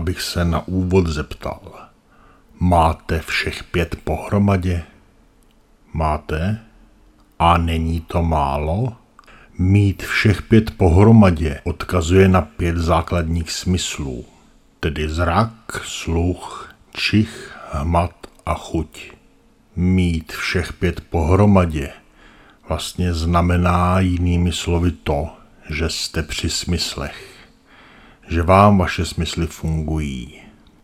bych se na úvod zeptal. Máte všech pět pohromadě? Máte? A není to málo? Mít všech pět pohromadě odkazuje na pět základních smyslů, tedy zrak, sluch, čich, hmat a chuť. Mít všech pět pohromadě vlastně znamená jinými slovy to, že jste při smyslech, že vám vaše smysly fungují.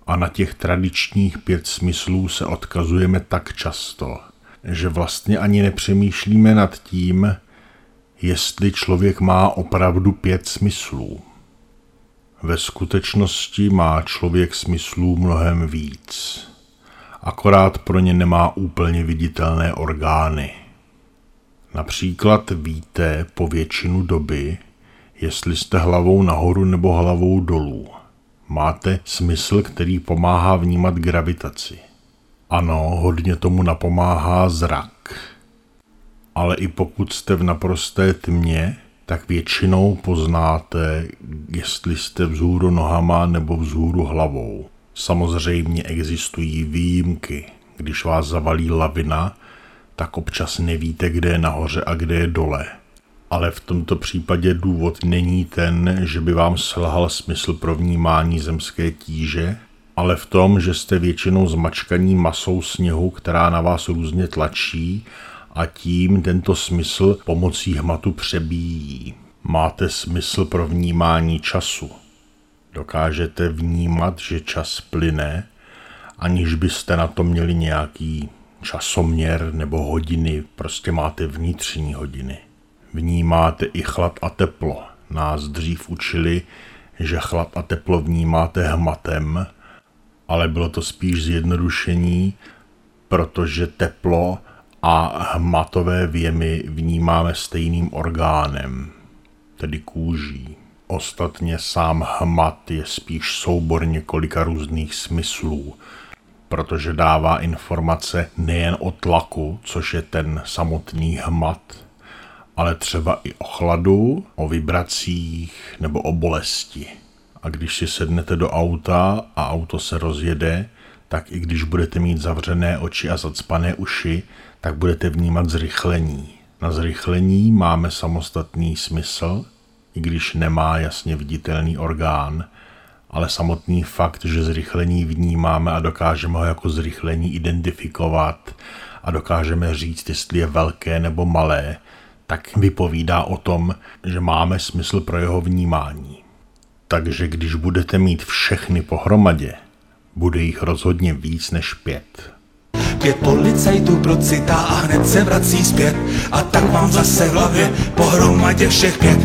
A na těch tradičních pět smyslů se odkazujeme tak často, že vlastně ani nepřemýšlíme nad tím, jestli člověk má opravdu pět smyslů. Ve skutečnosti má člověk smyslů mnohem víc. Akorát pro ně nemá úplně viditelné orgány. Například víte po většinu doby, jestli jste hlavou nahoru nebo hlavou dolů. Máte smysl, který pomáhá vnímat gravitaci. Ano, hodně tomu napomáhá zrak. Ale i pokud jste v naprosté tmě, tak většinou poznáte, jestli jste vzhůru nohama nebo vzhůru hlavou. Samozřejmě existují výjimky. Když vás zavalí lavina, tak občas nevíte, kde je nahoře a kde je dole. Ale v tomto případě důvod není ten, že by vám selhal smysl pro vnímání zemské tíže, ale v tom, že jste většinou zmačkaní masou sněhu, která na vás různě tlačí a tím tento smysl pomocí hmatu přebíjí. Máte smysl pro vnímání času. Dokážete vnímat, že čas plyne, aniž byste na to měli nějaký časoměr nebo hodiny, prostě máte vnitřní hodiny. Vnímáte i chlad a teplo. Nás dřív učili, že chlad a teplo vnímáte hmatem, ale bylo to spíš zjednodušení, protože teplo a hmatové věmy vnímáme stejným orgánem, tedy kůží. Ostatně sám hmat je spíš soubor několika různých smyslů, protože dává informace nejen o tlaku, což je ten samotný hmat, ale třeba i o chladu, o vibracích nebo o bolesti. A když si sednete do auta a auto se rozjede, tak i když budete mít zavřené oči a zacpané uši, tak budete vnímat zrychlení. Na zrychlení máme samostatný smysl, i když nemá jasně viditelný orgán, ale samotný fakt, že zrychlení vnímáme a dokážeme ho jako zrychlení identifikovat a dokážeme říct, jestli je velké nebo malé, tak vypovídá o tom, že máme smysl pro jeho vnímání. Takže když budete mít všechny pohromadě, bude jich rozhodně víc než pět. Pět policajtů procitá a hned se vrací zpět a tak mám zase v hlavě pohromadě všech pět.